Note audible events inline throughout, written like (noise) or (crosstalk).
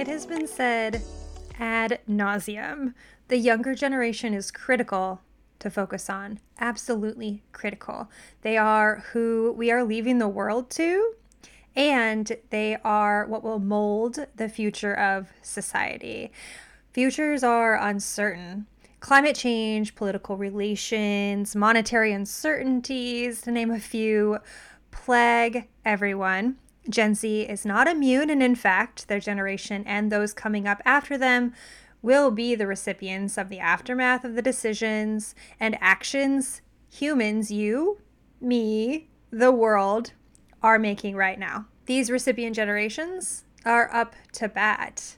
It has been said ad nauseum the younger generation is critical to focus on. Absolutely critical. They are who we are leaving the world to, and they are what will mold the future of society. Futures are uncertain. Climate change, political relations, monetary uncertainties, to name a few, plague everyone. Gen Z is not immune, and in fact, their generation and those coming up after them will be the recipients of the aftermath of the decisions and actions humans, you, me, the world, are making right now. These recipient generations are up to bat.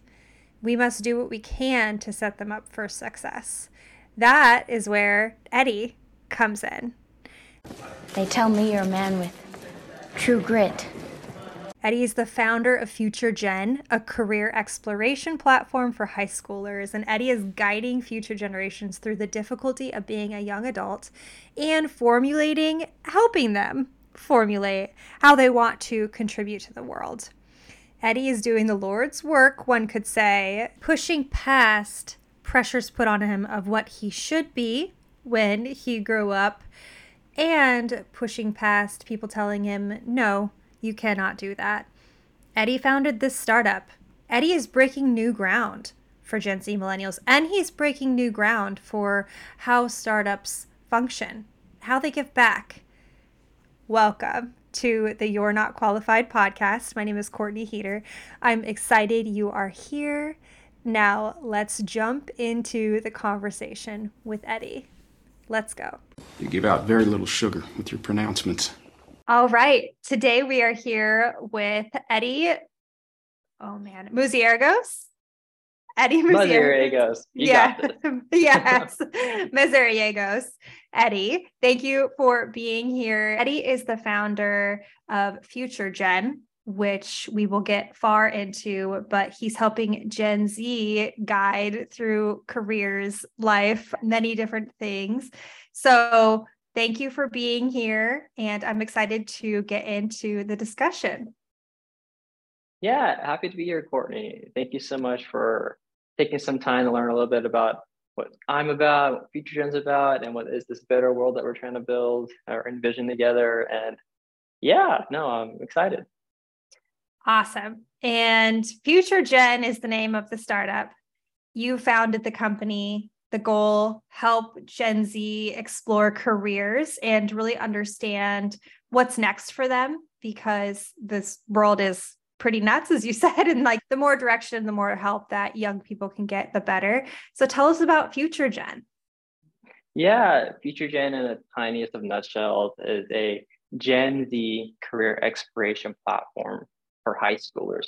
We must do what we can to set them up for success. That is where Eddie comes in. They tell me you're a man with true grit. Eddie is the founder of Future Gen, a career exploration platform for high schoolers, and Eddie is guiding future generations through the difficulty of being a young adult and formulating, helping them formulate how they want to contribute to the world. Eddie is doing the Lord's work, one could say, pushing past pressures put on him of what he should be when he grew up and pushing past people telling him, no, you cannot do that. Eddie founded this startup. Eddie is breaking new ground for Gen Z millennials, and he's breaking new ground for how startups function, how they give back. Welcome to the You're Not Qualified podcast. My name is Courtney Heater. I'm excited you are here. Now, let's jump into the conversation with Eddie. Let's go. You give out very little sugar with your pronouncements. All right. Today we are here with Eddie. Oh man, Muziergos. Eddie Muziergos. Yeah. (laughs) yes. (laughs) Muziergos. Eddie, thank you for being here. Eddie is the founder of Future Gen, which we will get far into, but he's helping Gen Z guide through careers, life, many different things. So Thank you for being here, and I'm excited to get into the discussion. Yeah, happy to be here, Courtney. Thank you so much for taking some time to learn a little bit about what I'm about, what Future Gen's about, and what is this better world that we're trying to build or envision together. And yeah, no, I'm excited. Awesome. And Future Gen is the name of the startup. You founded the company the goal help Gen Z explore careers and really understand what's next for them because this world is pretty nuts as you (laughs) said. And like the more direction the more help that young people can get the better. So tell us about future gen. Yeah future gen in the tiniest of nutshells is a gen z career exploration platform for high schoolers.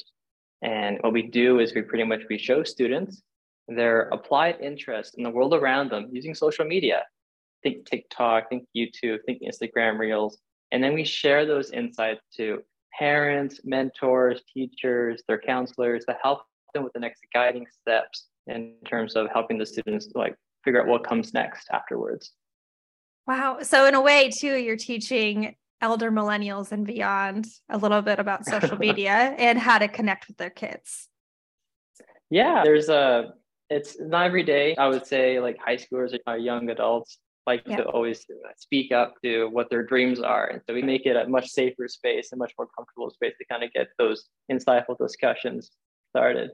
And what we do is we pretty much we show students their applied interest in the world around them using social media. Think TikTok, think YouTube, think Instagram Reels. And then we share those insights to parents, mentors, teachers, their counselors to help them with the next guiding steps in terms of helping the students like figure out what comes next afterwards. Wow. So in a way too, you're teaching elder millennials and beyond a little bit about social (laughs) media and how to connect with their kids. Yeah, there's a it's not every day. I would say like high schoolers or young adults like yeah. to always speak up to what their dreams are. And so we make it a much safer space, a much more comfortable space to kind of get those insightful discussions started.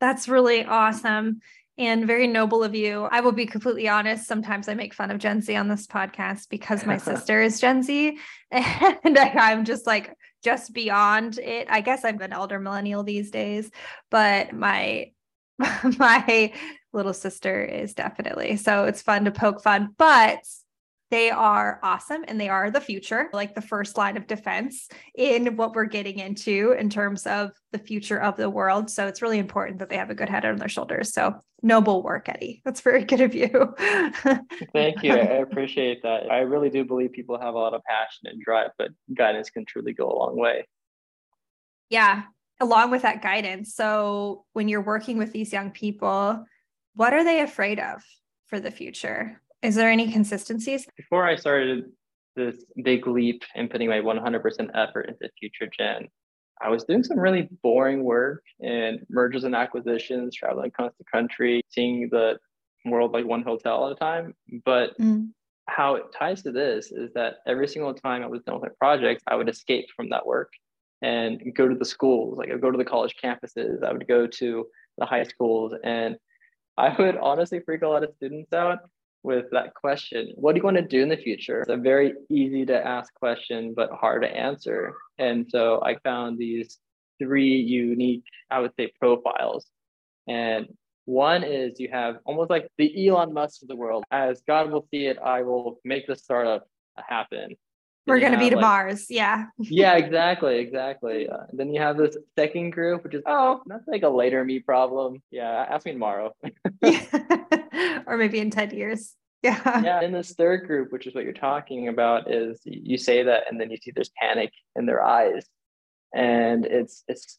That's really awesome and very noble of you. I will be completely honest. Sometimes I make fun of Gen Z on this podcast because my (laughs) sister is Gen Z. (laughs) And I'm just like, just beyond it. I guess I'm an elder millennial these days, but my (laughs) my little sister is definitely. So it's fun to poke fun, but they are awesome and they are the future, like the first line of defense in what we're getting into in terms of the future of the world. So it's really important that they have a good head on their shoulders. So noble work, Eddie. That's very good of you. (laughs) Thank you. I (laughs) appreciate that. I really do believe people have a lot of passion and drive, but guidance can truly go a long way. Yeah, along with that guidance. So when you're working with these young people, what are they afraid of for the future? Is there any consistencies? Before I started this big leap in putting my 100% effort into Future Gen, I was doing some really boring work in mergers and acquisitions, traveling across the country, seeing the world like one hotel at a time. But mm. how it ties to this is that every single time I was done with my projects, I would escape from that work and go to the schools. Like I would go to the college campuses, I would go to the high schools, and I would honestly freak a lot of students out with that question what do you want to do in the future? It's a very easy to ask question but hard to answer. And so i found these three unique i would say profiles. And one is you have almost like the elon musk of the world. As god will see it i will make the startup happen we're going to be to like, mars yeah yeah (laughs) exactly exactly uh, then you have this second group which is oh that's like a later me problem yeah ask me tomorrow (laughs) (laughs) or maybe in 10 years. Yeah. Yeah. And this third group, which is what you're talking about, is you say that and then you see there's panic in their eyes. And it's it's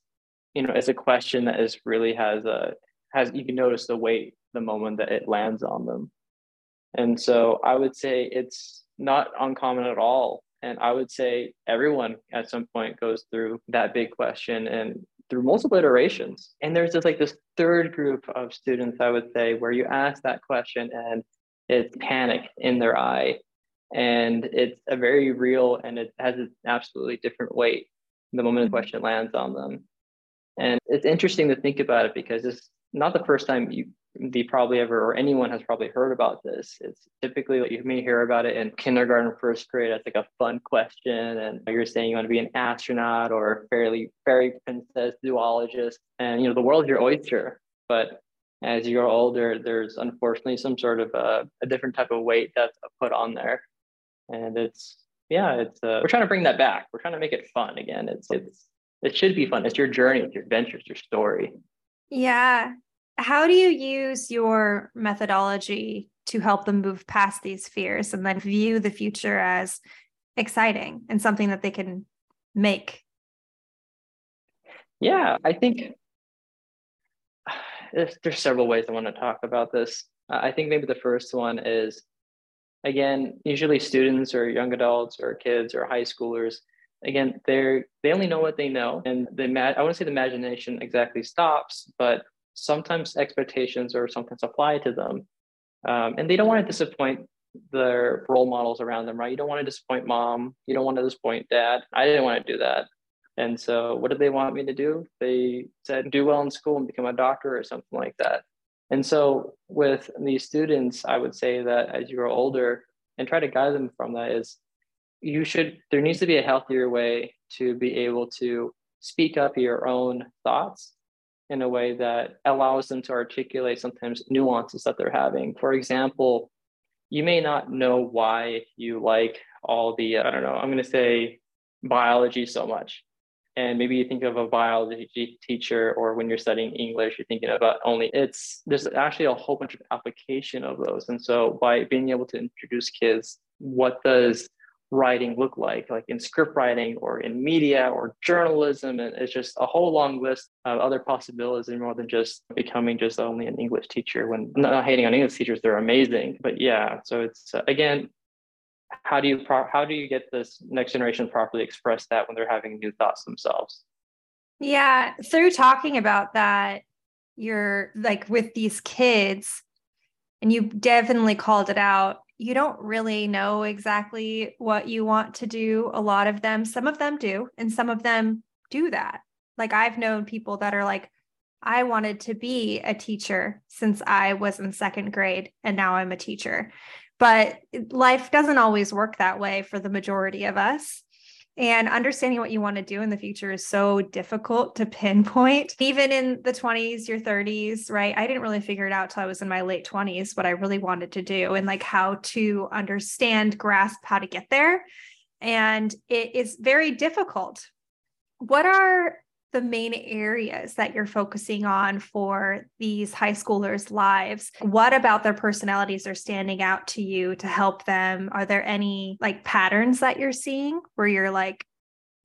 you know, it's a question that is really has a has you can notice the weight the moment that it lands on them. And so I would say it's not uncommon at all. And I would say everyone at some point goes through that big question. And through multiple iterations. And there's just like this third group of students, I would say, where you ask that question and it's panic in their eye. And it's a very real and it has an absolutely different weight the moment the mm-hmm. question lands on them. And it's interesting to think about it because it's not the first time you they probably ever or anyone has probably heard about this. It's typically what you may hear about it in kindergarten, first grade as like a fun question, and you're saying you want to be an astronaut or fairly fairy princess zoologist, and you know the world's your oyster. But as you grow older, there's unfortunately some sort of a, a different type of weight that's put on there, and it's yeah, it's uh, we're trying to bring that back. We're trying to make it fun again. It's it's it should be fun. It's your journey, it's your adventure, it's your story. Yeah, how do you use your methodology to help them move past these fears and then view the future as exciting and something that they can make? Yeah, I think there's, several ways I want to talk about this. Uh, I think maybe the first one is again, usually students or young adults or kids or high schoolers, again, they're they only know what they know. And the I want to say the imagination exactly stops, but sometimes expectations are sometimes applied to them. Um, and they don't want to disappoint their role models around them, right? You don't want to disappoint mom. You don't want to disappoint dad. I didn't want to do that. And so, what did they want me to do? They said, do well in school and become a doctor or something like that. And so, with these students, I would say that as you grow older and try to guide them from that, is you should, there needs to be a healthier way to be able to speak up your own thoughts in a way that allows them to articulate sometimes nuances that they're having. For example, you may not know why you like all the, I don't know, I'm going to say biology so much. And maybe you think of a biology teacher, or when you're studying English, you're thinking about only it's there's actually a whole bunch of application of those. And so by being able to introduce kids, what does writing look like, like in script writing or in media or journalism. And it's just a whole long list of other possibilities and more than just becoming just only an English teacher when I'm not hating on English teachers, they're amazing. But yeah, so it's uh, again, how do you pro- how do you get this next generation properly express that when they're having new thoughts themselves? Yeah, through talking about that, you're like with these kids, and you definitely called it out you don't really know exactly what you want to do. A lot of them, some of them do, and some of them do that. Like I've known people that are like, I wanted to be a teacher since I was in second grade, and now I'm a teacher. But eh, life doesn't always work that way for the majority of us. And understanding what you want to do in the future is so difficult to (laughs) pinpoint. Even in the 20s, your 30s, right? I didn't really figure it out till I was in my late 20s what I really wanted to do and like how to understand, grasp how to get there. And it is very difficult. What are the main areas that you're focusing on for these high schoolers' lives? What about their personalities are standing out to you to help them? Are there any like patterns that you're seeing where you're like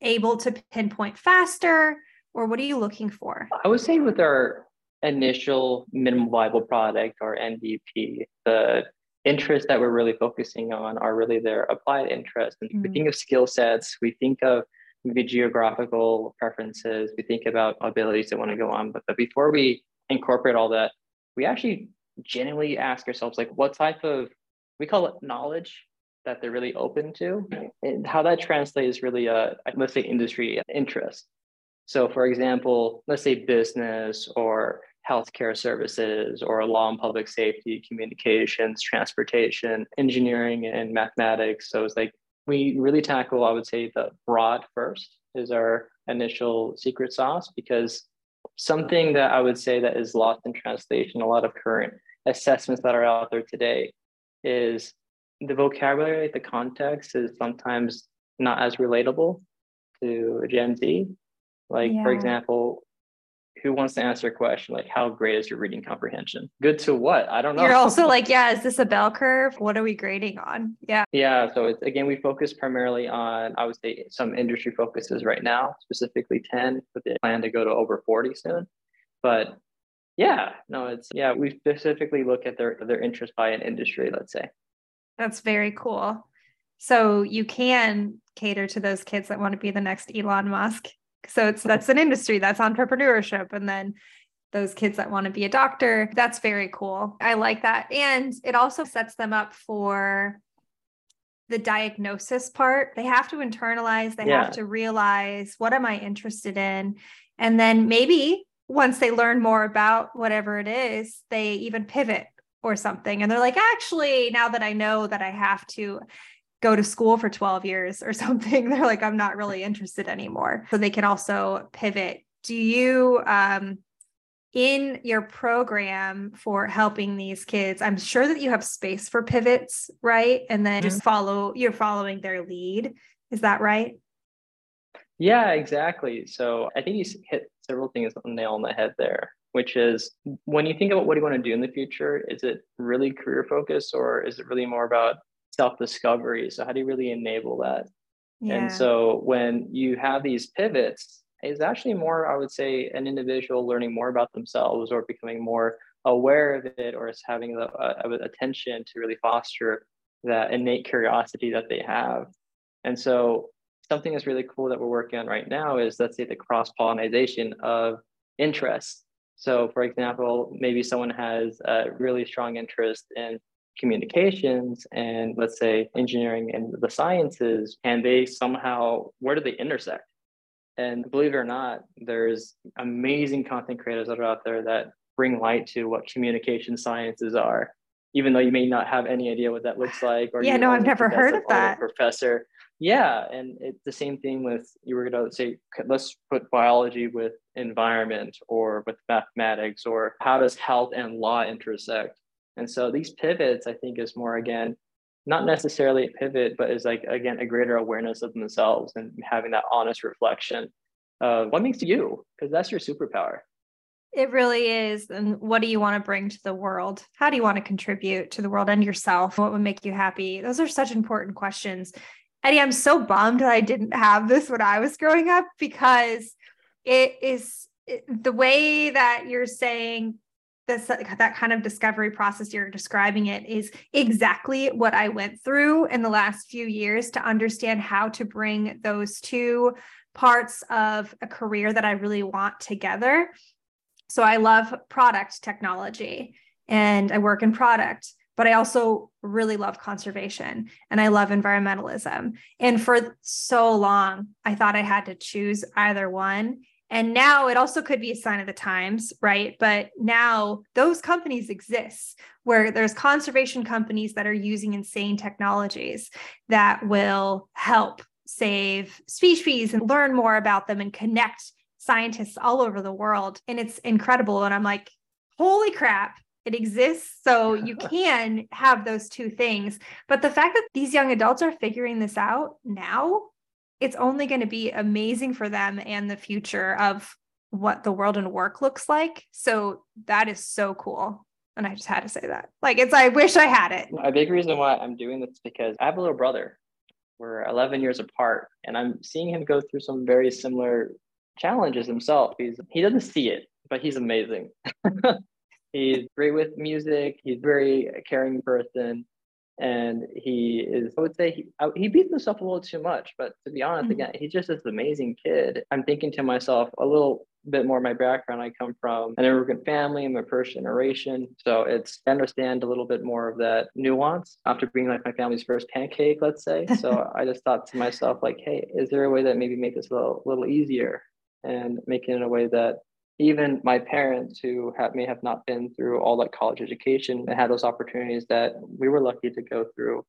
able to pinpoint faster? Or what are you looking for? I would say with our initial minimum viable product or MVP, the interests that we're really focusing on are really their applied interests. And mm-hmm. we think of skill sets, we think of maybe geographical preferences. We think about abilities that want to go on. But, but before we incorporate all that, we actually genuinely ask ourselves, like, what type of, we call it knowledge that they're really open to. And how that translates really, uh, let's say, industry interest. So, for example, let's say business or healthcare services or law and public safety, communications, transportation, engineering, and mathematics. So, it's like we really tackle, I would say, the broad first is our initial secret sauce because something that I would say that is lost in translation, a lot of current assessments that are out there today is the vocabulary, the context is sometimes not as relatable to Gen Z. Like, yeah. for example, who wants to answer a question like, how great is your reading comprehension? Good to what? I don't know. You're also like, yeah, is this a bell curve? What are we grading on? Yeah. Yeah. So it's again, we focus primarily on, I would say, some industry focuses right now, specifically 10, but they plan to go to over 40 soon. But yeah, no, it's yeah, we specifically look at their their interest by an industry, let's say. That's very cool. So you can cater to those kids that want to be the next Elon Musk. So it's that's an industry, that's entrepreneurship. And then those kids that want to be a doctor, that's very cool. I like that. And it also sets them up for the diagnosis part. They have to internalize, they yeah. have to realize what am I interested in? And then maybe once they learn more about whatever it is, they even pivot or something. And they're like, actually, now that I know that I have to go to school for 12 years or (laughs) something, they're like, I'm not really interested anymore. So they can also pivot. Do you, um, in your program for helping these kids, I'm sure that you have space for pivots, right? And then mm-hmm. just follow, you're following their lead. Is that right? Yeah, exactly. So I think you hit several things on the nail on the head there which is when you think about what do you want to do in the future, is it really career focused or is it really more about self discovery? So, how do you really enable that? Yeah. And so, when you have these pivots, it's actually more, I would say, an individual learning more about themselves or becoming more aware of it or is having the uh, attention to really foster that innate curiosity that they have. And so, something that's really cool that we're working on right now is let's say the cross pollination of interests so, for example, maybe someone has a really strong interest in communications and let's say engineering and the sciences, and they somehow, where do they intersect? And believe it or not, there's amazing content creators that are out there that bring light to what communication sciences are, even though you may not have any idea what that looks like. Or yeah, no, I've never heard of that. Professor, yeah, and it's the same thing with you were going to say let's put biology with environment or with mathematics or how does health and law intersect? And so these pivots, I think, is more again not necessarily a pivot, but is like again a greater awareness of themselves and having that honest reflection of what makes you, because that's your superpower. It really is. And what do you want to bring to the world? How do you want to contribute to the world and yourself? What would make you happy? Those are such important questions. Eddie, I'm so bummed that I didn't have this when I was growing up because it is the way that you're saying this that kind of discovery process you're describing it is exactly what I went through in the last few years to understand how to bring those two parts of a career that I really want together. So I love product technology and I work in product but I also really love conservation and I love environmentalism. And for so long, I thought I had to choose either one. And now it also could be a sign of the times, right? But now those companies exist where there's conservation companies that are using insane technologies that will help save species and learn more about them and connect scientists all over the world. And it's incredible. And I'm like, holy crap, it exists so you (laughs) can have those two things but the fact that these young adults are figuring this out now it's only going to be amazing for them and the future of what the world and work looks like. So that is so cool. And i just had to say that. Like it's i wish i had it. A big reason why i'm doing this because i have a little brother. We're 11 years apart and i'm seeing him go through some very similar challenges himself. He's he doesn't see it but he's amazing. (laughs) He's great with music. He's very caring person. And he is i would say he, he beats himself a little too much but to be honest mm-hmm. again he's just this amazing kid. I'm thinking to myself a little bit more of my background i come from an immigrant family i'm a first generation. So it's I understand a little bit more of that nuance after being like my family's first pancake let's say. (laughs) So i just thought to myself like hey is there a way that maybe make this a little, little easier and make it in a way that even my parents who have, may have not been through all that college education and had those opportunities that we were lucky to go through,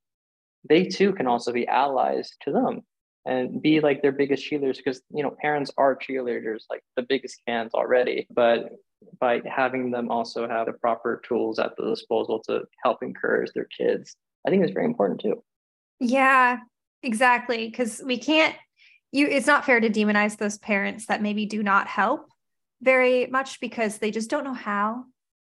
they too can also be allies to them and be like their biggest cheerleaders because you know parents are cheerleaders like the biggest fans already but by having them also have the proper tools at the disposal to help encourage their kids i think is very important too. Yeah exactly because we can't you it's not fair to demonize those parents that maybe do not help very much because they just don't know how.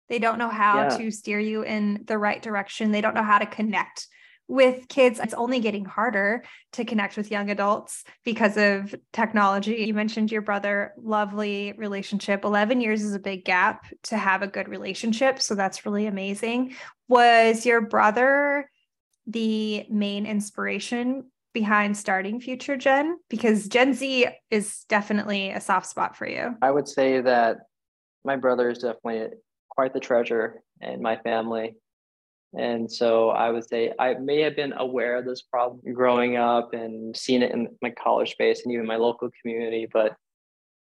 They don't know how yeah. to steer you in the right direction. They don't know how to connect with kids. It's only getting harder to connect with young adults because of technology. You mentioned your brother, lovely relationship. 11 years is a big gap to have a good relationship. So that's really amazing. Was your brother the main inspiration behind starting Future Gen? Because Gen Z is definitely a soft spot for you. I would say that my brother is definitely quite the treasure in my family. And so I would say I may have been aware of this problem growing up and seen it in my college space and even my local community. But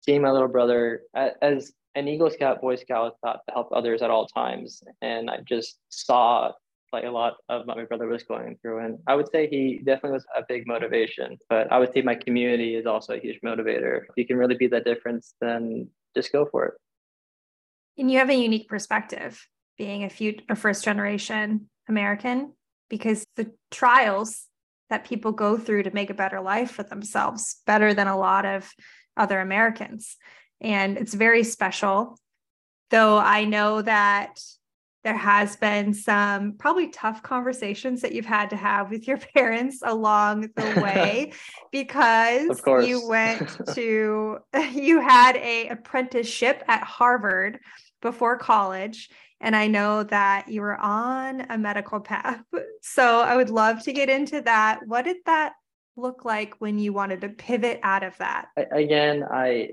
seeing my little brother as an Eagle Scout, Boy Scout thought to help others at all times. And I just saw like a lot of what my brother was going through. And I would say he definitely was a big motivation, but I would say my community is also a huge motivator. If you can really be that difference, then just go for it. And you have a unique perspective being a few a first generation American because the trials that people go through to make a better life for themselves better than a lot of other Americans. And it's very special. Though I know that there has been some probably tough conversations that you've had to have with your (laughs) parents along the way (laughs) because you went (laughs) to you had a apprenticeship at Harvard before college and I know that you were on a medical path. So I would love to get into that. What did that look like when you wanted to pivot out of that? Again, I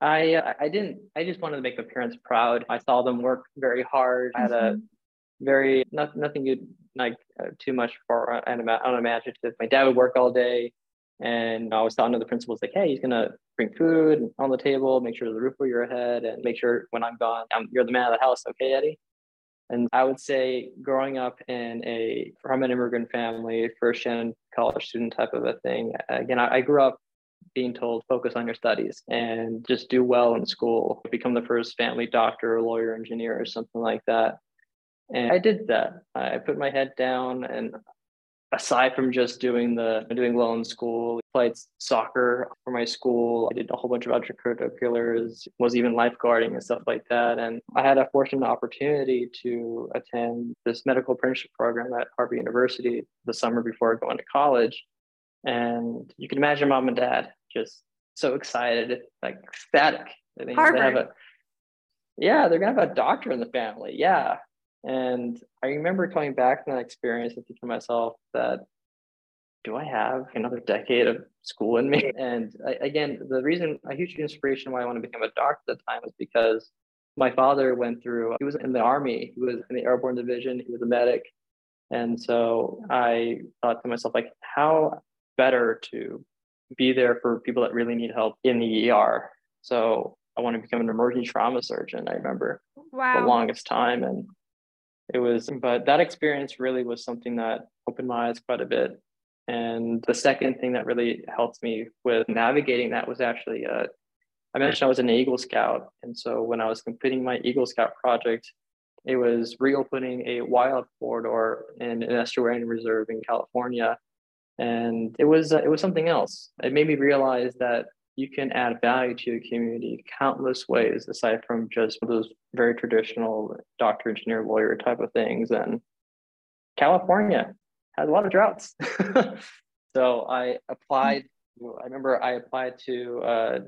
I uh, I didn't. I just wanted to make my parents proud. I saw them work very hard. I had a mm-hmm. very not, nothing you like uh, too much for unimaginative. My dad would work all day, and I was telling the principals like, "Hey, he's gonna bring food on the table, make sure there's a roof over your head, and make sure when I'm gone, I'm, you're the man of the house, okay, Eddie?" And I would say, growing up in a from an immigrant family, first gen college student type of a thing. Again, I, I grew up being told focus on your studies and just do well in school, become the first family doctor, or lawyer, engineer, or something like that. And I did that. I put my head down and aside from just doing the doing well in school, played soccer for my school. I did a whole bunch of extracurriculars, was even lifeguarding and stuff like that. And I had a fortunate opportunity to attend this medical apprenticeship program at Harvard University the summer before going to college. And you can imagine mom and dad just so excited, like ecstatic. I think Harvard. They have a, yeah, they're gonna have a doctor in the family. Yeah. And I remember coming back from that experience and thinking to myself that do I have another decade of school in me? (laughs) And I, again, the reason, a huge inspiration why I want to become a doctor at the time was because my father went through, he was in the army, he was in the airborne division, he was a medic. And so I thought to myself, like, how better to be there for people that really need help in the ER. So I want to become an emergency trauma surgeon. I remember wow. the longest time. And it was, but that experience really was something that opened my eyes quite a bit. And the second thing that really helped me with navigating that was actually, uh, I mentioned I was an Eagle Scout. And so when I was completing my Eagle Scout project, it was reopening a wildlife corridor in an estuarine reserve in California and it was uh, it was something else. It made me realize that you can add value to your community countless ways aside from just those very traditional doctor, engineer, lawyer type of things. And California has a lot of droughts. (laughs) so I applied. I remember I applied to. Uh,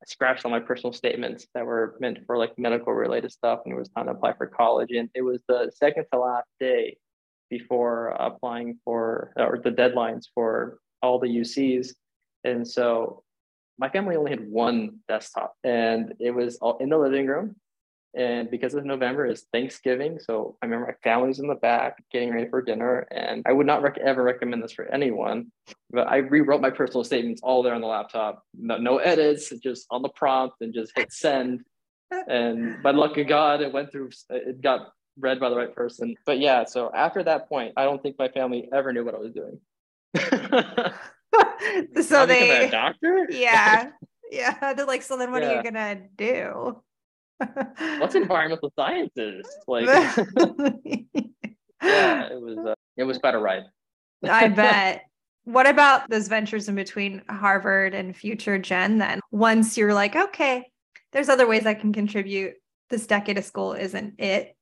I scratched all my personal statements that were meant for like medical related stuff, and it was time to apply for college. And it was the second to last day before applying for or the deadlines for all the UCs. And so my family only had one desktop and it was all in the living room. And because of November is Thanksgiving, so I remember my family's in the back getting ready for dinner. And I would not rec- ever recommend this for anyone, but I rewrote my personal statements all there on the laptop. No, no edits, just on the prompt and just hit send. and by luck of God, it went through. It got read by the right person. But yeah, so after that point, I don't think my family ever knew what I was doing. (laughs) so they a doctor? Yeah. (laughs) Yeah. (laughs) They're like, so then what Yeah. are you gonna do? What's environmental sciences? Like, yeah, it was. Uh, it was quite a ride. I bet. What about those ventures in between Harvard and Future Gen then? Once you're like, okay, there's other ways I can contribute. This decade of school isn't it.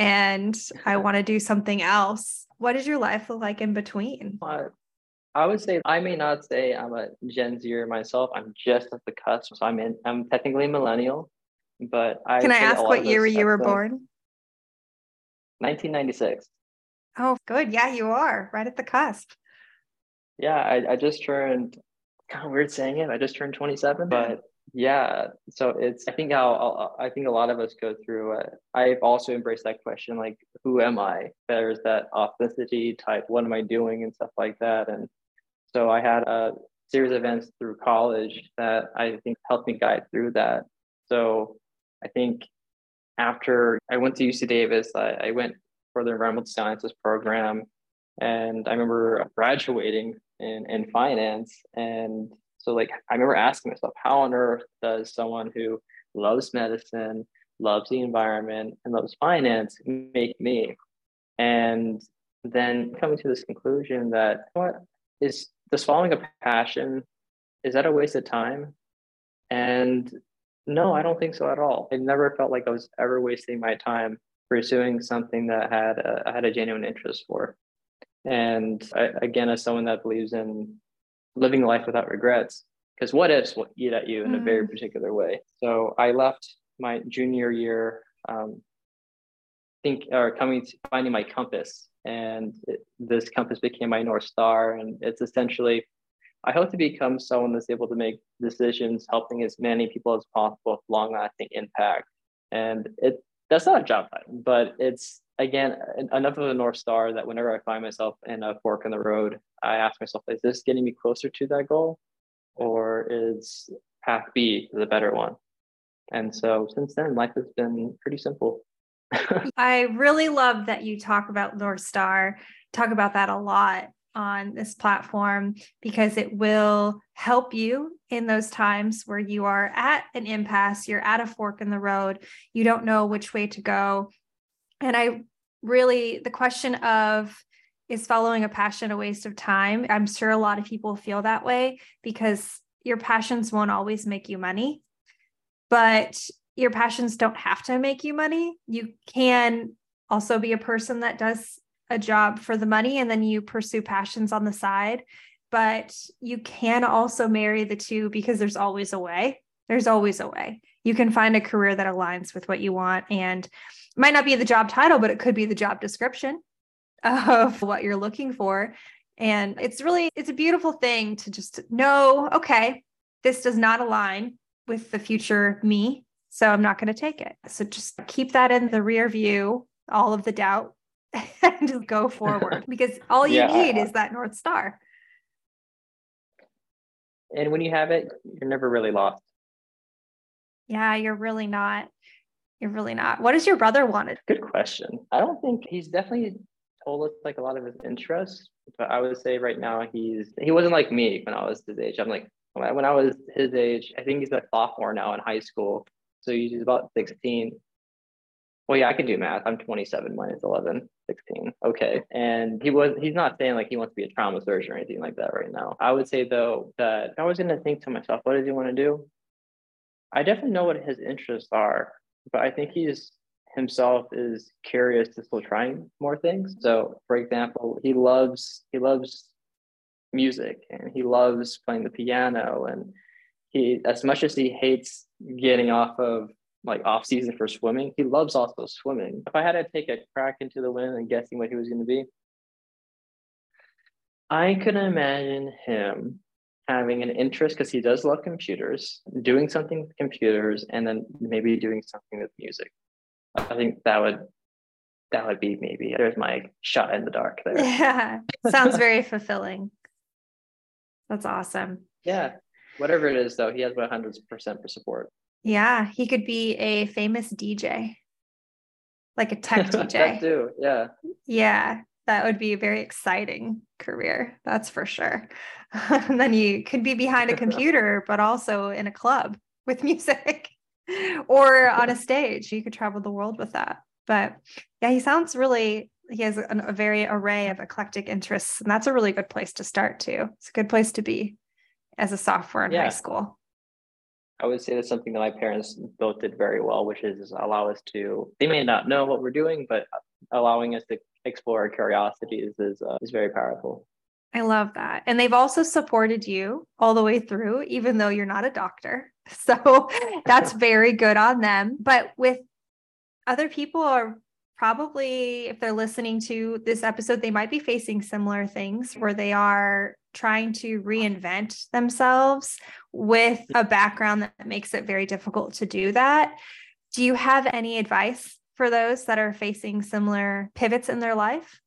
And I want to do something else. What does your life look like in between? Uh, I would say I may not say I'm a Gen Zer myself. I'm just at the cusp, so I'm in. I'm technically a millennial, but I Can I ask what year you were born? 1996. Oh, good. Yeah, you are right at the cusp. Yeah, I, I just turned. Kind of weird saying it. I just turned 27, but yeah. So it's. I think how I think a lot of us go through. Uh, I've also embraced that question, like, who am I? There's that authenticity type. What am I doing and stuff like that. And so I had a series of events through college that I think helped me guide through that. So I think after I went to UC Davis, I, I went for the environmental sciences program. And I remember graduating in, in finance. And so, like, I remember asking myself, how on earth does someone who loves medicine, loves the environment, and loves finance make me? And then coming to this conclusion that what is this following a passion? Is that a waste of time? And no, I don't think so at all. I never felt like I was ever wasting my time pursuing something that had a, I had a genuine interest for. And I, again, as someone that believes in living life without regrets, because what ifs will eat at you in a very particular way. So I left my junior year, um, think or coming to finding my compass, and it, this compass became my north star, and it's essentially I hope to become someone that's able to make decisions, helping as many people as possible with long-lasting impact. And it that's not a job title, but it's again enough of a north star that whenever I find myself in a fork in the road, I ask myself, is this getting me closer to that goal, or is path B the better one? And so since then, life has been pretty simple. (laughs) I really love that you talk about North Star, talk about that a lot on this platform because it will help you in those times where you are at an impasse, you're at a fork in the road, you don't know which way to go. And I really, the question of, is following a passion a waste of time? I'm sure a lot of people feel that way because your passions won't always make you money, but your passions don't have to make you money. You can also be a person that does a job for the money and then you pursue passions on the side. But you can also marry the two because there's always a way. There's always a way. You can find a career that aligns with what you want and it might not be the job title, but it could be the job description of (laughs) what you're looking for. And it's really, it's a beautiful thing to just know, okay, this does not align with the future me. So I'm not going to take it. So just keep that in the rear view, all of the doubt, (laughs) and just go forward (laughs) because all you Yeah, need is that North Star. and when you have it, you're never really lost. Yeah, you're really not. You're really not. What does your brother wanted? Good question. I don't think he's definitely told us like a lot of his interests, but I would say right now he's he wasn't like me when I was his age. I'm like when I, was his age, I think he's a sophomore now in high school, so he's about 16. Well, yeah, I can do math. I'm 27 minus 11, 16. Okay, and he was he's not saying like he wants to be a trauma surgeon or anything like that right now. I would say though that I was gonna think to myself, what does he want to do? I definitely know what his interests are, but I think he's himself is curious to still trying more things. So, for example, he loves he loves music and he loves playing the piano and he as much as he hates getting off of like off season for swimming, he loves also swimming. If I had to take a crack into the wind and guessing what he was going to be, I could imagine him having an interest because he does love computers, doing something with computers, and then maybe doing something with music. I think that would that would be maybe there's my shot in the dark there. (laughs) Yeah. Sounds very fulfilling. That's awesome. Yeah. Whatever it is though, he has 100% for support. Yeah, he could be a famous DJ. Like a tech (laughs) DJ. that too. Yeah. Yeah that would be a very exciting career that's for sure. (laughs) And then you could be behind a (laughs) computer but also in a club with (laughs) music or on a stage. You could travel the world with that. But yeah he sounds really he has a, a very array of eclectic interests and that's a really good place to start too. It's a good place to be as a sophomore in yeah. high school. I would say that's something that my parents both did very well, which is allow us to, they may not know what we're doing, but allowing us to explore our curiosities is uh, is very powerful. I love that. And they've also supported you all the way through, even though you're not a doctor. (laughs) So that's very good on them. But with other people are probably, if they're listening to this episode, they might be facing similar things where they are trying to reinvent themselves with a background that makes it very difficult to do that. Do you have any advice for those that are facing similar pivots in their life?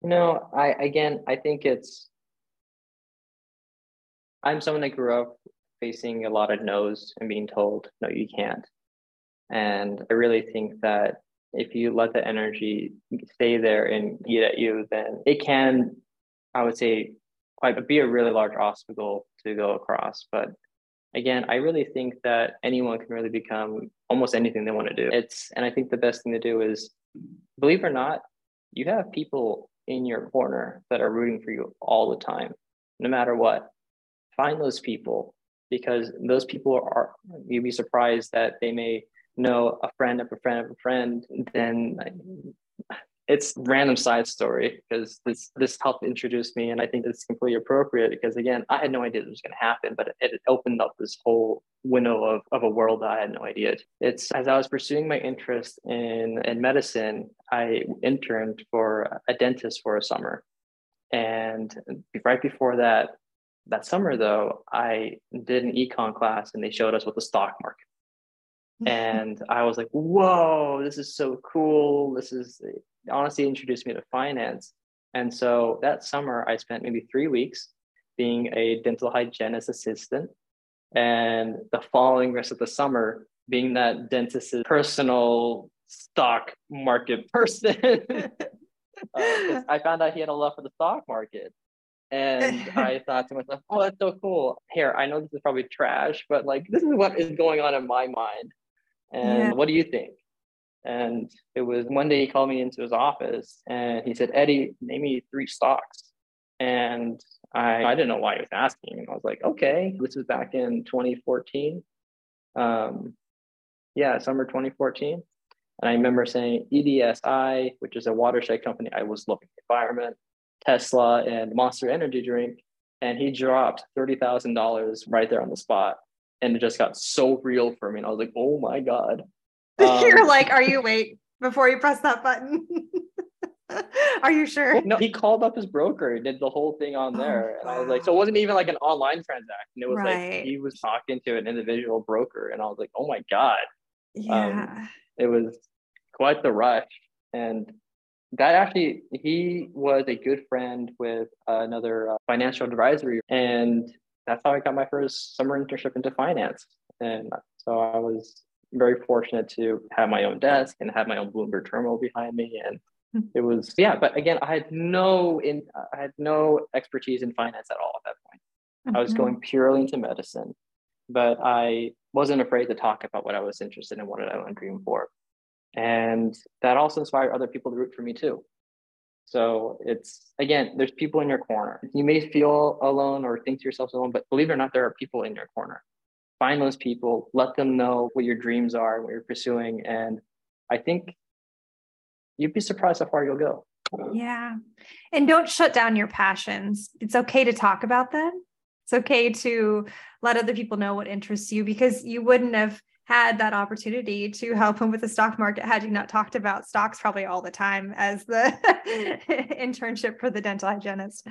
No, I again, I think it's I'm someone that grew up facing a lot of no's and being told, no, you can't. And I really think that if you let the energy stay there and eat at you, then it can, I would say, quite be a really large obstacle to go across. But again, I really think that anyone can really become almost anything they want to do. It's and I think the best thing to do is believe it or not, you have people in your corner that are rooting for you all the time, no matter what. Find those people because those people are you'd be surprised that they may know a friend of a friend of a friend, then it's random side story because this this helped introduce me and i think it's completely appropriate because again i had no idea this was going to happen but it opened up this whole window of, of a world that i had no idea. It's as i was pursuing my interest in in medicine i interned for a dentist for a summer. And right before that that summer though i did an econ class and they showed us what the stock market (laughs) and I was like, whoa, this is so cool. This is honestly introduced me to finance. And so that summer, I spent maybe three weeks being a dental hygienist assistant. And the following rest of the summer, being that dentist's personal stock market (laughs) person. uh, I found out he had a love for the stock market. And (laughs) I thought to myself, oh, that's so cool. Here, I know this is probably trash, but like, this is what is going on in my mind. And yeah. what do you think? And it was one day he called me into his office and he said, Eddie, name me three stocks. And I, I didn't know why he was asking. And I was like, okay, this was back in 2014. Um, yeah, summer 2014. And I remember saying EDSI, which is a watershed company. I was looking at environment, Tesla, and Monster Energy drink. And he dropped $30,000 right there on the spot. And it just got so real for me. And I was like, oh my God. (laughs) Um, You're like, are you wait before you press that button? (laughs) are you sure? No, he called up his broker, did the whole thing on oh, there. and I was like, so it wasn't even like an online transaction. It was right. like he was talking to an individual broker. And I was like, oh my God. Yeah. Um, it was quite the rush. And that actually, he was a good friend with another uh, financial advisory. And that's how I got my first summer internship into finance. And so I was very fortunate to have my own desk and have my own Bloomberg terminal behind me. And hmm. it was, yeah, but again, I had no in I had no expertise in finance at all at that point. Mm-hmm. I was mm-hmm. going purely into medicine, but I wasn't afraid to talk about what I was interested in, what I want to dream for. And that also inspired other people to root for me too. So it's again, there's people in your corner. You may feel alone or think to yourself alone, but believe it or not, there are people in your corner find those people, let them know what your dreams are, what you're pursuing. And I think you'd be surprised how far you'll go. Yeah. And don't shut down your passions. It's okay to talk about them. It's okay to let other people know what interests you because you wouldn't have had that opportunity to help him with the stock market had you not talked about stocks probably all the time as the (laughs) internship for the dental hygienist.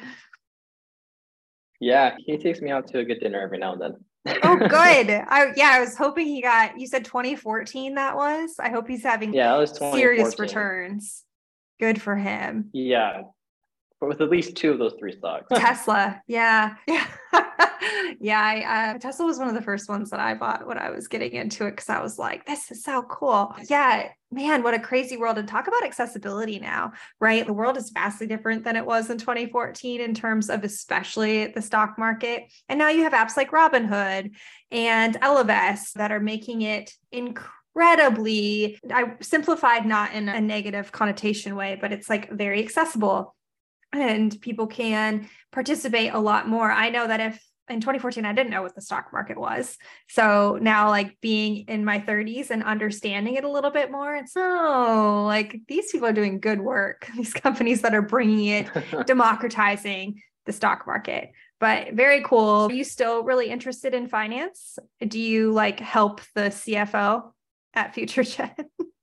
Yeah, he takes me out to a good dinner every now and then. oh, good. (laughs) I yeah, I was hoping he got. You said 2014. That was. I hope he's having yeah, that was serious returns. Good for him. Yeah, but with at least two of those three stocks. (laughs) Tesla, yeah, yeah, (laughs) yeah. I, uh, Tesla was one of the first ones that I bought when I was getting into it because I was like, "This is so cool." Yeah, man, what a crazy world! And talk about accessibility now, right? The world is vastly different than it was in 2014 in terms of especially the stock market. And now you have apps like Robinhood and Ellevest that are making it incredible incredibly i simplified not in a negative connotation way but it's like very accessible and people can participate a lot more. I know that if in 2014 I didn't know what the stock market was. So now like being in my 30s and understanding it a little bit more, it's oh, like these people are doing good work. (laughs) These companies that are bringing it, (laughs) democratizing the stock market. But very cool. Are you still really interested in finance? Do you like help the CFO at FutureGen? (laughs)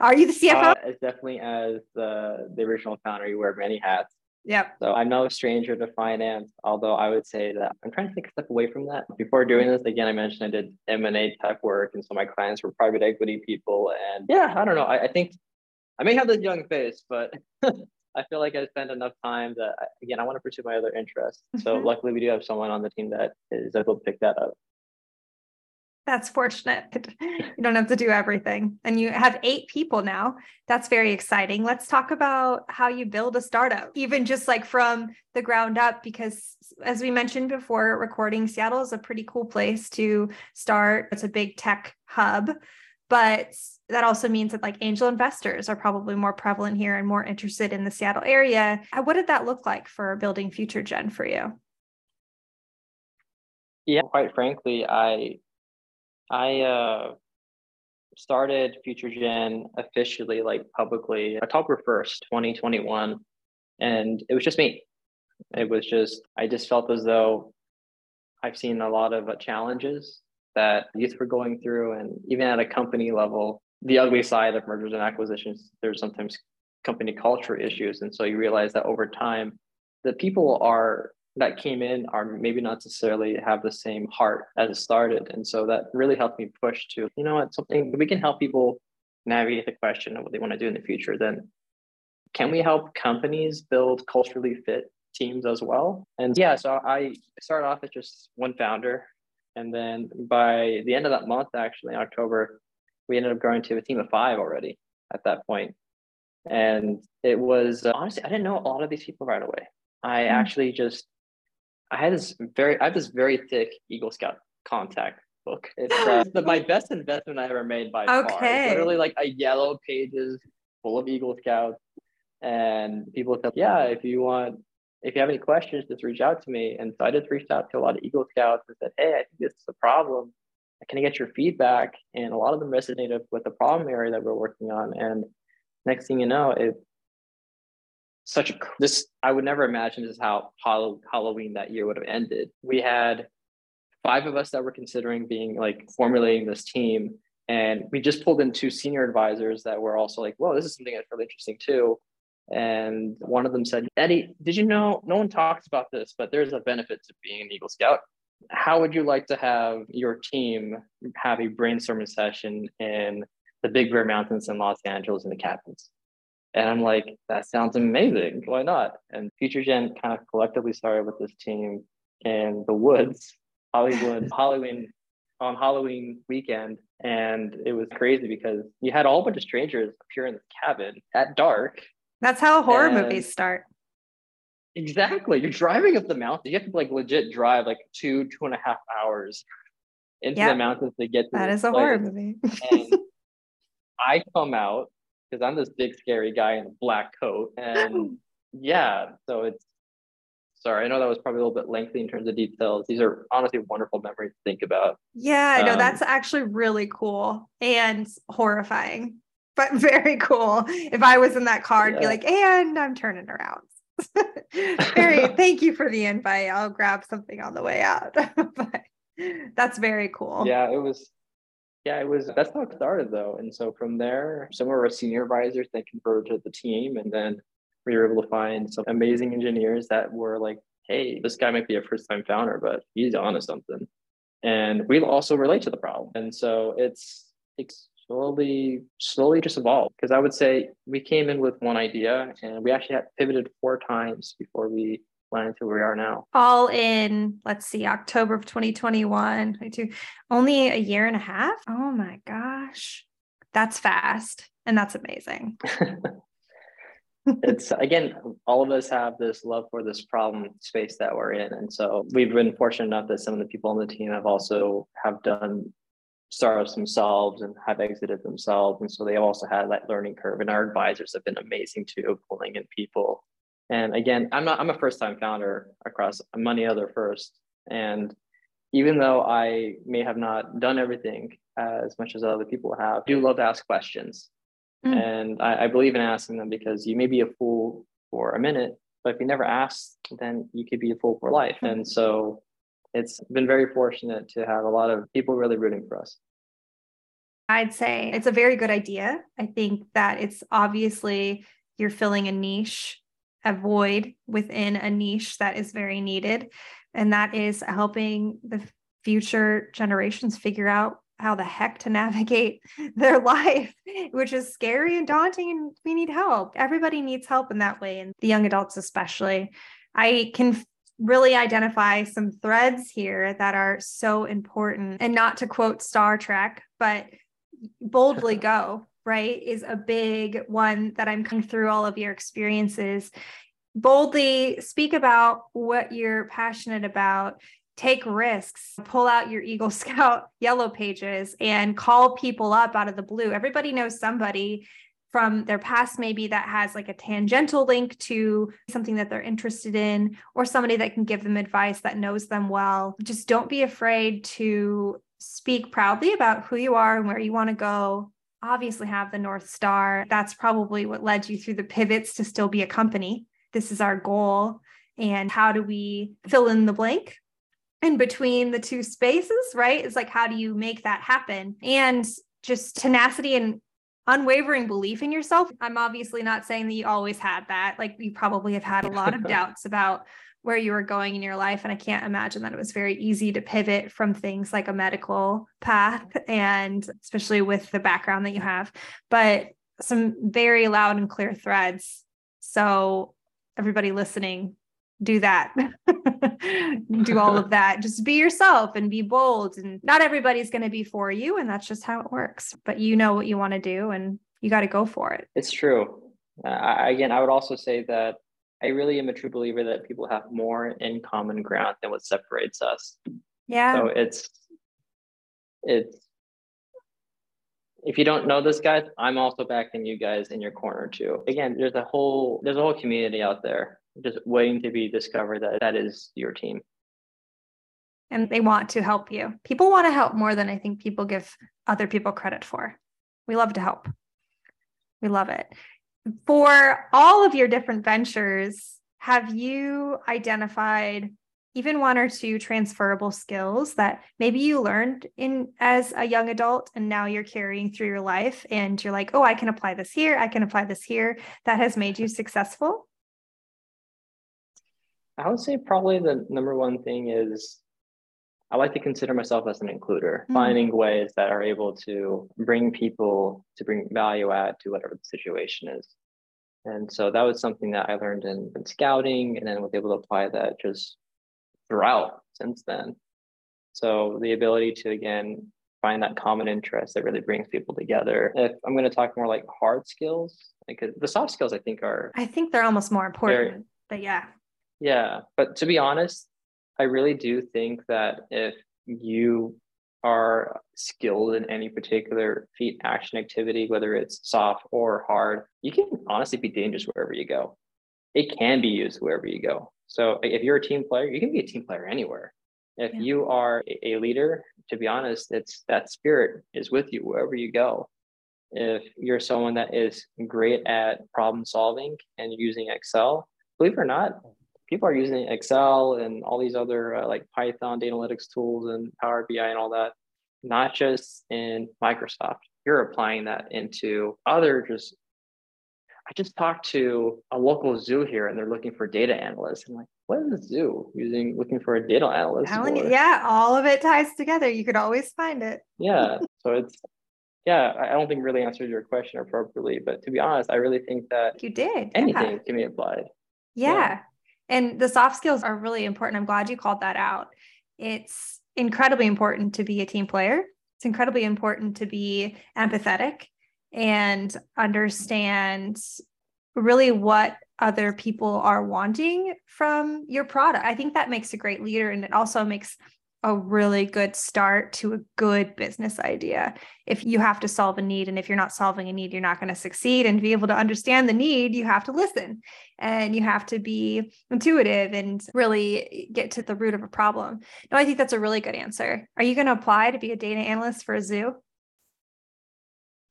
Are you the CFO? Uh, as definitely as uh, the original founder, you wear many hats. Yep. So I'm no stranger to finance, although I would say that I'm trying to take a step away from that. Before doing this, again, I mentioned I did M&A type work, and so my clients were private equity people. And yeah, I don't know. I, I think I may have this young face, but (laughs) I feel like I spend enough time that again, I want to pursue my other interests. Mm-hmm. So luckily, we do have someone on the team that is able to pick that up that's fortunate. (laughs) You don't have to do everything. And you have eight people now. That's very exciting. Let's talk about how you build a startup, even just like from the ground up, because as we mentioned before, recording Seattle is a pretty cool place to start. It's a big tech hub, but that also means that like angel investors are probably more prevalent here and more interested in the Seattle area. Uh, what did that look like for building Future Gen for you? Yeah, quite frankly, I I uh, started FutureGen officially, like publicly, October 1st, 2021. And it was just me. It was just, I just felt as though I've seen a lot of uh, challenges that youth were going through. And even at a company level, the ugly side of mergers and acquisitions, there's sometimes company culture issues. And so you realize that over time, the people are that came in are maybe not necessarily have the same heart as it started. And so that really helped me push to, you know what, something we can help people navigate the question of what they want to do in the future, then can we help companies build culturally fit teams as well? And yeah, so I started off as just one founder. And then by the end of that month, actually, in October, we ended up growing to a team of five already at that point. And it was uh, honestly, I didn't know a lot of these people right away. I mm. actually just I had this very, I have this very thick Eagle Scout contact book. It's (gasps) uh, the, my best investment I ever made by okay. far. It's literally like a yellow pages full of Eagle Scouts, and people said, "Yeah, if you want, if you have any questions, just reach out to me." And so I just reached out to a lot of Eagle Scouts and said, "Hey, I think this is a problem. Can I get your feedback?" And a lot of them resonated with the problem area that we're working on. And next thing you know, it such a this I would never imagine this is how Halloween that year would have ended. We had five of us that were considering being like formulating this team, and we just pulled in two senior advisors that were also like, "Whoa, this is something that's really interesting too." And one of them said, "Eddie, did you know no one talks about this, but there's a benefit to being an Eagle Scout." How would you like to have your team have a brainstorming session in the Big Bear Mountains in Los Angeles in the cabins? And I'm like, that sounds amazing. Why not? And FutureGen kind of collectively started with this team in the woods, Hollywood, (laughs) Halloween, on Halloween weekend. And it was crazy because you had a whole bunch of strangers appear in the cabin at dark. That's how horror movies start. Exactly. You're driving up the mountain. You have to like legit drive like two, two and a half hours into the mountains to get to That is a horror movie. and (laughs) I come out because I'm this big scary guy in a black coat. And (laughs) yeah, so it's sorry, I know that was probably a little bit lengthy in terms of details. These are honestly wonderful memories to think about. Yeah, I know um, that's actually really cool and horrifying, but (laughs) very cool. If I was in that car, I'd yeah. be like, and I'm turning around. (laughs) very thank you for the invite. I'll grab something on the way out. but that's very cool. Yeah, it was Yeah, it was that's how it started though. And so from there, some of our senior advisors they converted to the team and then we were able to find some amazing engineers that were like, hey, this guy might be a first time founder, but he's on to something. And we also relate to the problem. And so it's, it's slowly, slowly just evolved. Because I would say we came in with one idea and we actually had pivoted four times before we went into where we are now. All in, let's see, October of 2021, 22, only a year and a half. Oh my gosh. That's fast. And that's amazing. (laughs) it's again, all of us have this love for this problem space that we're in. And so we've been fortunate enough that some of the people on the team have also have done startups themselves and have exited themselves. And so they also had that learning curve. And our advisors have been amazing too, pulling in people. And again, I'm not I'm a first time founder across many other firsts. And even though I may have not done everything as much as other people have, I do love to ask questions. Mm. And I, I believe in asking them because you may be a fool for a minute, but if you never ask, then you could be a fool for life. Mm. And so it's been very fortunate to have a lot of people really rooting for us. I'd say it's a very good idea. I think that it's obviously you're filling a niche, a void within a niche that is very needed. And that is helping the future generations figure out how the heck to navigate (laughs) their life, which is scary and daunting. And we need help. Everybody needs help in that way, and the young adults, especially. I can really identify some threads here that are so important. And not to quote Star Trek, but boldly (laughs) go, right, is a big one that I'm coming through all of your experiences. Boldly speak about what you're passionate about take risks, pull out your Eagle (laughs) Scout yellow pages and call people up out of the blue. Everybody knows somebody from their past, maybe that has like a tangential link to something that they're interested in, or somebody that can give them advice that knows them well. Just don't be afraid to speak proudly about who you are and where you want to go. Obviously, have the North Star. That's probably what led you through the pivots to still be a company. This is our goal. And how do we fill in the blank? in between the two spaces, right? It's like, how do you make that happen? And just tenacity and unwavering belief in yourself. I'm obviously not saying that you always had that. Like, you probably have had a (laughs) lot of doubts about where you were going in your life. And I can't imagine that it was very easy to pivot from things like a medical path, and especially with the background that you have, but some very loud and clear threads. So, everybody listening, do that (laughs) do all of (laughs) that just be yourself and be bold and not everybody's going to be for you and that's just how it works but you know what you want to do and you got to go for it it's true uh, again i would also say that i really am a true believer that people have more in common ground than what separates us yeah so it's it's if you don't know this guys i'm also backing you guys in your corner too again there's a whole there's a whole community out there just waiting to be discovered that that is your team. And they want to help you. People want to help more than I think people give other people credit for. We love to help. We love it. For all of your different ventures, have you identified even one or two transferable skills that maybe you learned in as a young adult and now you're carrying through your life and you're like, "Oh, I can apply this here, I can apply this here." That has made you successful? I would say probably the number one thing is I like to consider myself as an includer, mm. finding ways that are able to bring people to bring value add to whatever the situation is. And so that was something that I learned in, in scouting and then was able to apply that just throughout since then. So the ability to again find that common interest that really brings people together. If I'm going to talk more like hard skills, like the soft skills, I think are I think they're almost more important. Very, but yeah, yeah, but to be honest, I really do think that if you are skilled in any particular feat action activity, whether it's soft or hard, you can honestly be dangerous wherever you go. It can be used wherever you go. So if you're a team player, you can be a team player anywhere. If yeah. you are a leader, to be honest, it's that spirit is with you wherever you go. If you're someone that is great at problem solving and using Excel, believe it or not, people are using Excel and all these other uh, like Python data analytics tools and Power BI and all that not just in Microsoft. You're applying that into other just I just talked to a local zoo here and they're looking for data analysts. I'm like, what is a zoo using looking for a data analyst? Yeah, all of it ties together. You could always find it. yeah. (laughs) So it's yeah, I don't think really answered your question appropriately. But to be honest, I really think that you did anything yeah. can be applied. Yeah. yeah. And the soft skills are really important. I'm glad you called that out. It's incredibly important to be a team player. It's incredibly important to be empathetic and understand really what other people are wanting from your product. I think that makes a great leader and it also makes a really good start to a good business idea. If you have to solve a need and if you're not solving a need, you're not going to succeed. And to be able to understand the need, you have to listen and you have to be intuitive and really get to the root of a problem. No, I think that's a really good answer. Are you going to apply to be a data analyst for a zoo?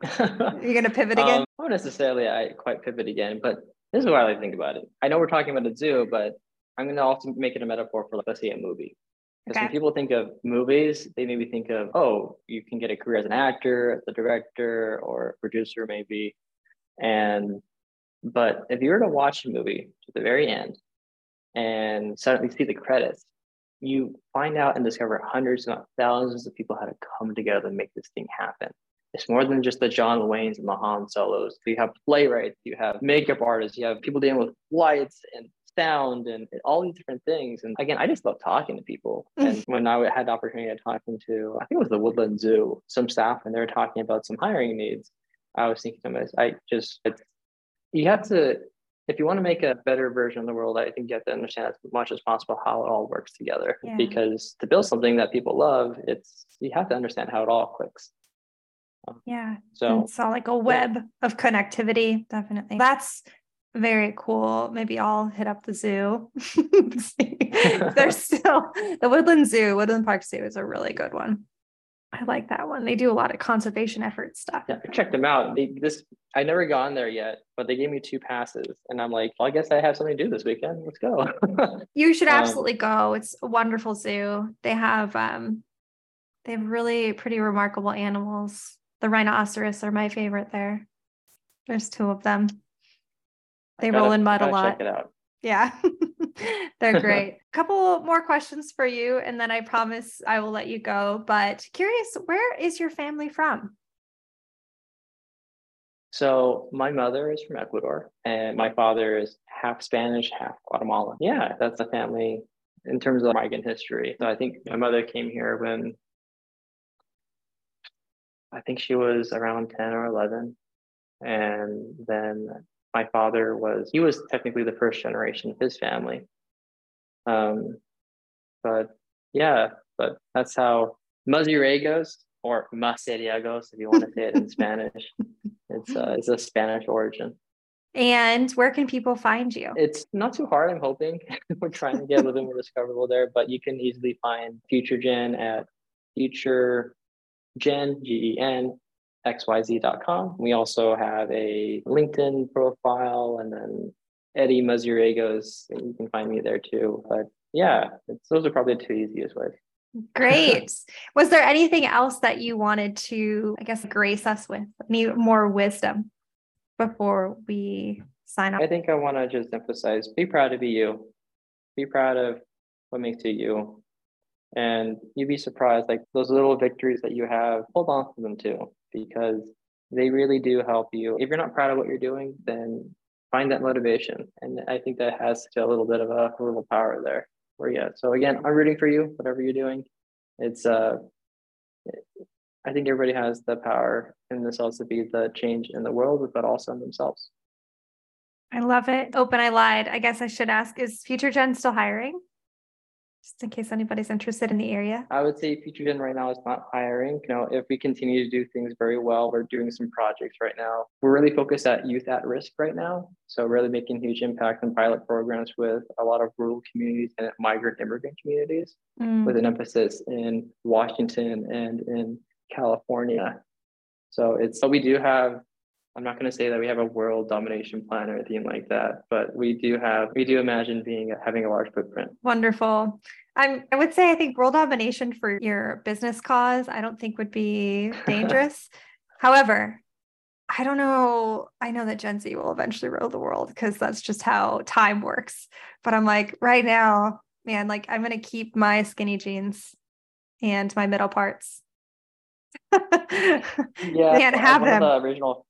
Are you going to pivot again? Um, not necessarily I quite pivot again, but this is what I like to think about it. I know we're talking about a zoo, but I'm going to also make it a metaphor for, let's say, a movie. Because okay. when people think of movies, they maybe think of, oh, you can get a career as an actor, as a director, or producer, maybe. And, but if you were to watch a movie to the very end and suddenly see the credits, you find out and discover hundreds, not thousands of people had to come together to make this thing happen. It's more than just the John Waynes and the Han Solos. You have playwrights, you have makeup artists, you have people dealing with lights and sound and all these different things. And again, I just love talking to people. (laughs) And when I had the opportunity of talking to, I think it was the Woodland Zoo, some staff, and they were talking about some hiring needs. I was thinking to myself, I just, it's, you have to, if you want to make a better version of the world, I think you have to understand as much as possible how it all works together. Yeah. Because to build something that people love, it's, you have to understand how it all clicks. Yeah. So it's all like a web yeah. of connectivity. Definitely. That's very cool. Maybe I'll hit up the zoo. (laughs) (laughs) There's still the Woodland Zoo, Woodland Park Zoo is a really good one. I like that one. They do a lot of conservation effort stuff. Yeah, I checked them out. They, this I never gone there yet, but they gave me two passes, and I'm like, well, I guess I have something to do this weekend. Let's go. (laughs) you should um, absolutely um, go. It's a wonderful zoo. They have um, they have really pretty remarkable animals. The rhinoceros are my favorite there. There's two of them. They gotta, roll in mud a lot. Check it out. Yeah, (laughs) they're (laughs) great. A Couple more questions for you, and then I promise I will let you go. But curious, where is your family from? So my mother is from Ecuador, and my father is half Spanish, half Guatemalan. Yeah, that's the family in terms of migrant history. So I think my mother came here when I think she was around 10 or 11. And then my father was, he was technically the first generation of his family. Um, but yeah, but that's how Mazariegos or Maseriegos, if you want to say it in Spanish, (laughs) it's, uh, it's a Spanish origin. And where can people find you? It's not too hard, I'm hoping. (laughs) We're trying to get a little bit more discoverable there, but you can easily find Future Gen at Future Gen, G-E-N, xyz.com. We also have a LinkedIn profile and then Eddie Mazariegos. You can find me there too. But yeah, those are probably the two easiest ways. Great. (laughs) Was there anything else that you wanted to, I guess, grace us with? Any more wisdom before we sign off? I think I want to just emphasize be proud to be you. Be proud of what makes you you. And you'd be surprised, like those little victories that you have, hold on to them too, because they really do help you. If you're not proud of what you're doing, then find that motivation. And I think that has a little bit of a little power there. Where yeah. So again, I'm rooting for you, whatever you're doing. It's uh I think everybody has the power in themselves to be the change in the world, but also in themselves. I love it. Open, I lied. I guess I should ask: Is Future Gen still hiring? Just in case anybody's interested in the area? I would say FutureGen right now is not hiring. You know, if we continue to do things very well, we're doing some projects right now. We're really focused at youth at risk right now. So really making huge impact in pilot programs with a lot of rural communities and migrant immigrant communities mm. with an emphasis in Washington and in California. So it's so we do have I'm not going to say that we have a world domination plan or anything like that, but we do have, we do imagine being having a large footprint. Wonderful. I'm, I would say I think world domination for your business cause, I don't think would be (laughs) dangerous. However, I don't know. I know that Gen Z will eventually rule the world because that's just how time works. But I'm like, right now, man, like I'm going to keep my skinny jeans and my middle parts. (laughs) yeah. Can't have one them. Of the original,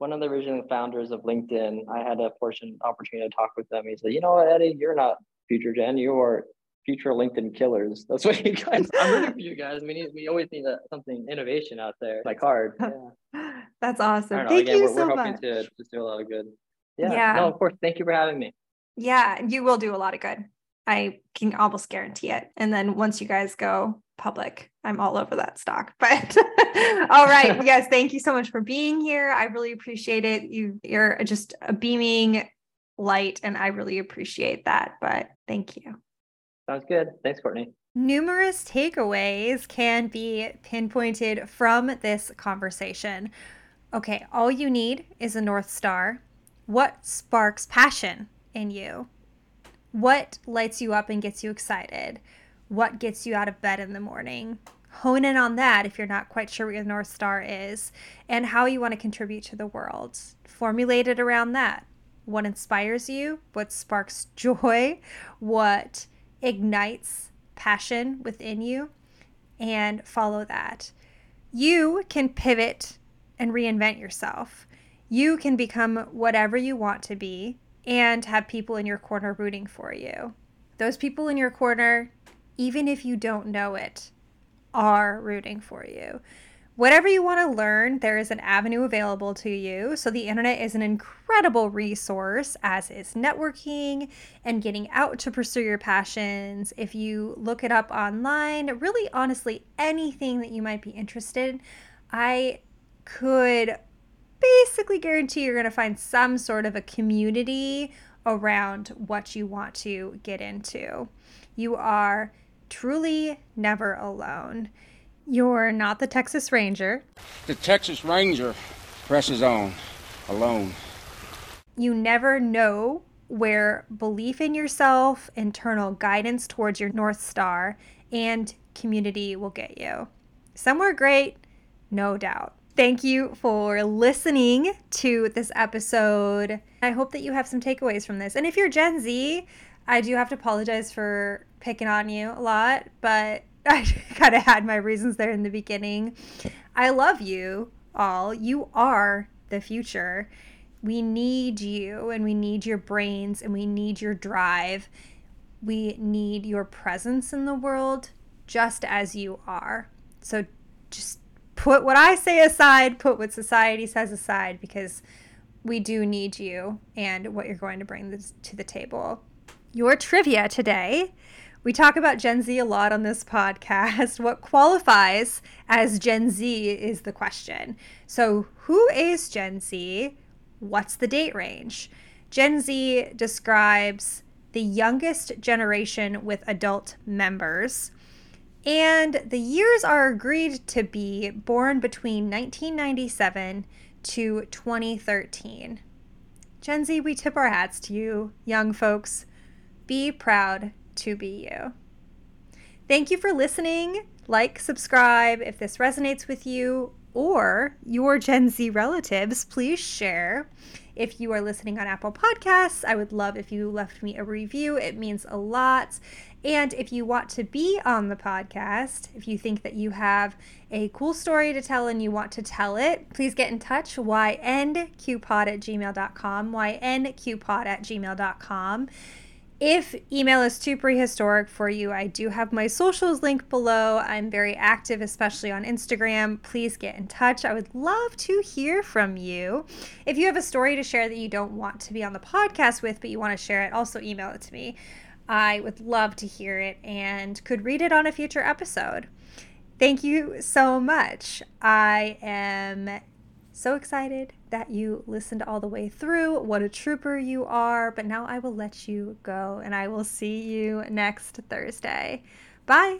one of the original founders of LinkedIn, I had a portion opportunity to talk with them. He said, you know what, Eddie, you're not future gen, you are future LinkedIn killers. (laughs) That's what you guys. I'm rooting for you guys. We need. We always need a, something innovation out there. Like hard. Yeah. (laughs) That's awesome. Thank Again, you we're, so we're hoping much. to just do a lot of good. Yeah. yeah. No, of course. Thank you for having me. Yeah, you will do a lot of good. I can almost guarantee it. And then once you guys go public, I'm all over that stock. (laughs) But (laughs) all right, (laughs) yes, thank you so much for being here. I really appreciate it. You you're just a beaming light and I really appreciate that. But thank you. Sounds good. Thanks, Courtney. Numerous takeaways can be pinpointed from this conversation. Okay, all you need is a North Star. What sparks passion in you? What lights you up and gets you excited? What gets you out of bed in the morning? Hone in on that if you're not quite sure what your North Star is and how you want to contribute to the world. Formulate it around that. What inspires you? What sparks (laughs) joy? What ignites passion within you? And follow that. You can pivot and reinvent yourself. You can become whatever you want to be and have people in your corner rooting for you. Those people in your corner, even if you don't know it, are rooting for you. Whatever you want to learn, there is an avenue available to you. So, the internet is an incredible resource, as is networking and getting out to pursue your passions. If you look it up online, really honestly, anything that you might be interested in, I could basically guarantee you're going to find some sort of a community around what you want to get into. You are truly never alone. You're not the Texas Ranger. The Texas Ranger presses on alone. You never know where belief in yourself, internal guidance towards your North Star, and community will get you. Somewhere great, no doubt. Thank you for listening to this episode. I hope that you have some takeaways from this. And if you're Gen Z, I do have to apologize for picking on you a lot, but (laughs) I kind of had my reasons there in the beginning. I love you all. You are the future. We need you and we need your brains and we need your drive. We need your presence in the world just as you are. So just put what I say aside, put what society says aside, because we do need you and what you're going to bring this, to the table. Your trivia today. We talk about Gen Z a lot on this podcast. What qualifies as Gen Z is the question. So, who is Gen Z? What's the date range? Gen Z describes the youngest generation with adult members. And the years are agreed to be born between 1997 to 2013. Gen Z, we tip our hats to you, young folks. Be proud to be you. Thank you for listening. Like, subscribe if this resonates with you or your Gen Z relatives. Please share. If you are listening on Apple Podcasts, I would love if you left me a review. It means a lot. And if you want to be on the podcast, if you think that you have a cool story to tell and you want to tell it, please get in touch. ynqpod at gmail.com. ynqpod at gmail.com. If email is too prehistoric for you, I do have my socials linked below. I'm very active, especially on Instagram. Please get in touch. I would love to hear from you. If you have a story to share that you don't want to be on the podcast with, but you want to share it, also email it to me. I would love to hear it and could read it on a future episode. Thank you so much. I am so excited that you listened all the way through. What a trooper you are. But now I will let you go and I will see you next Thursday. Bye.